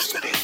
destiny.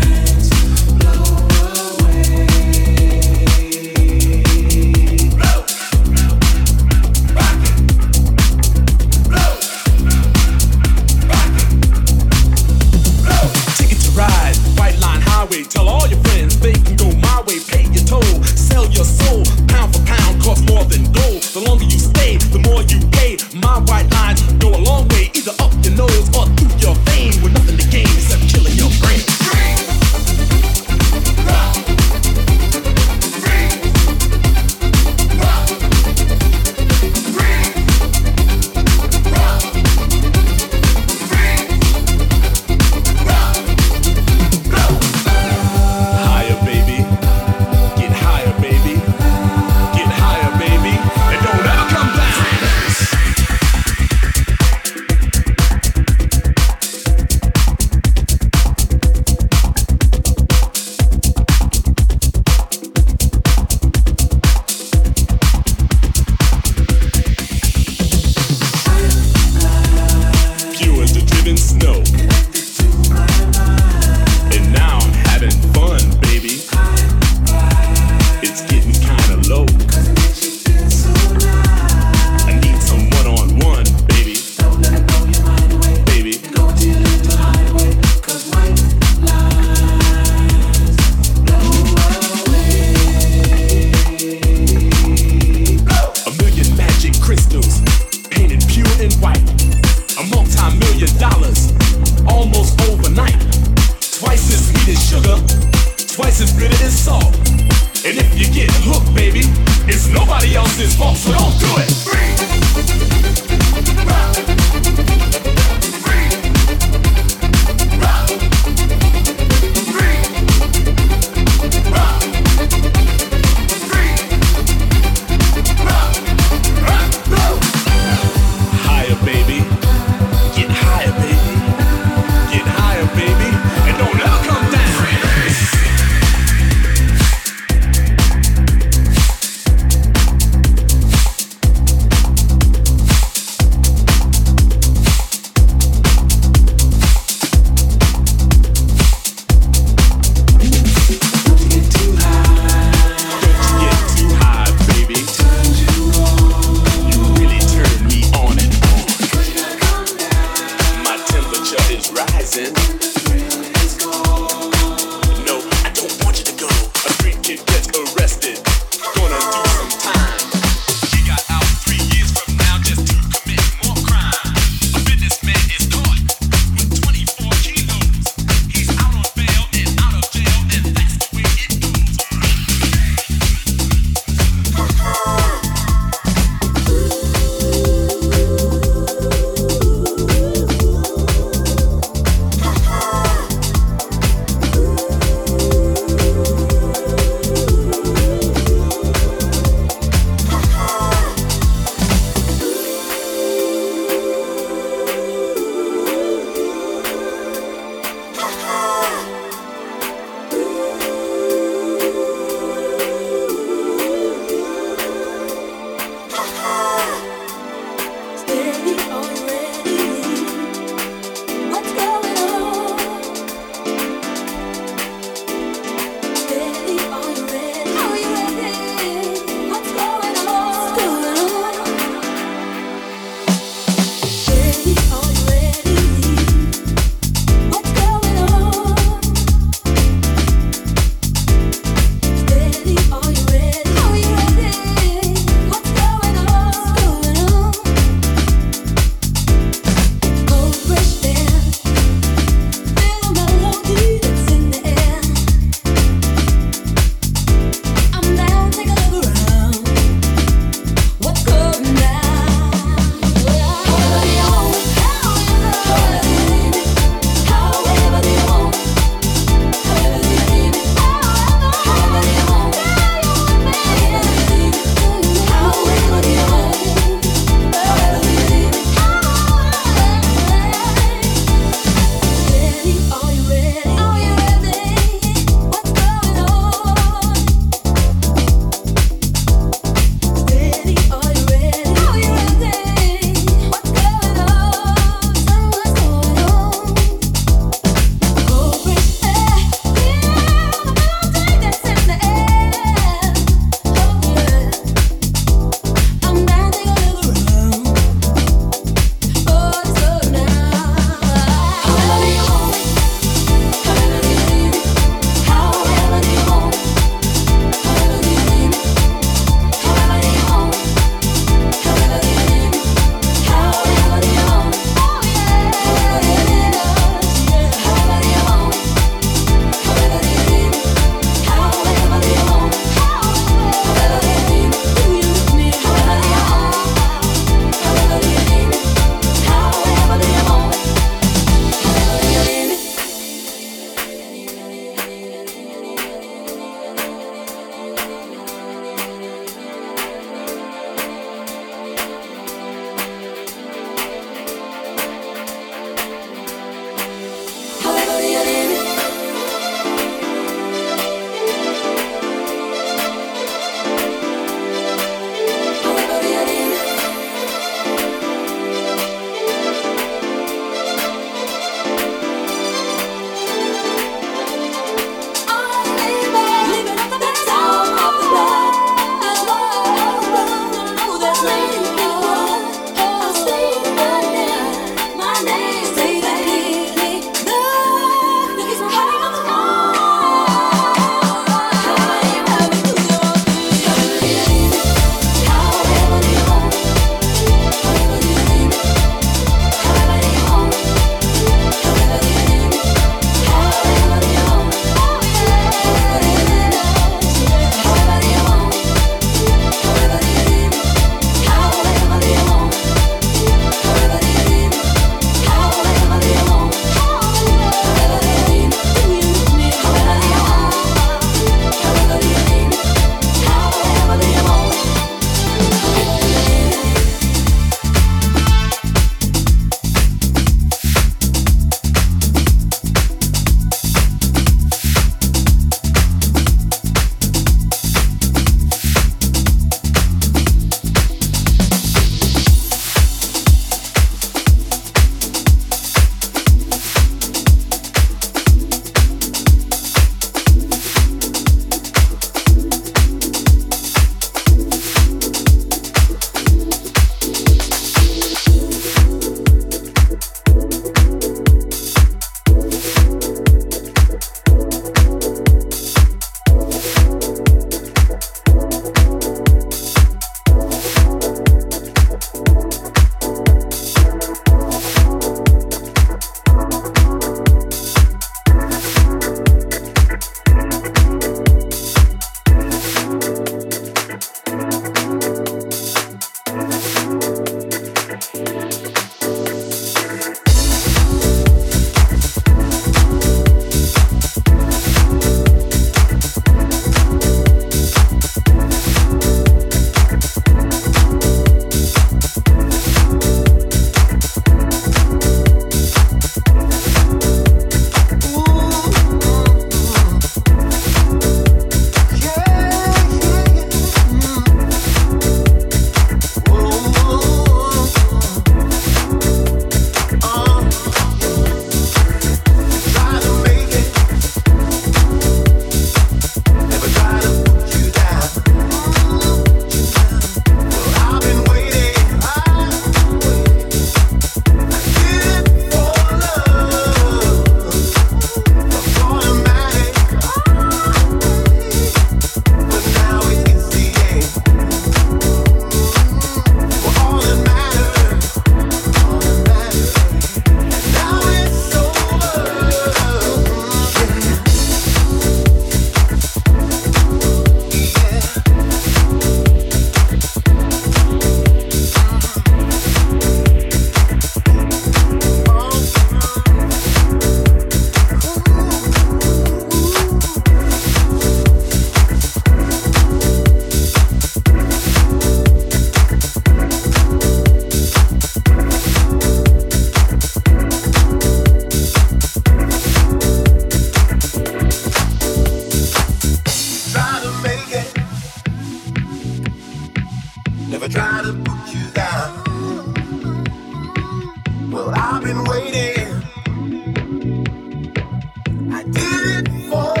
Did it for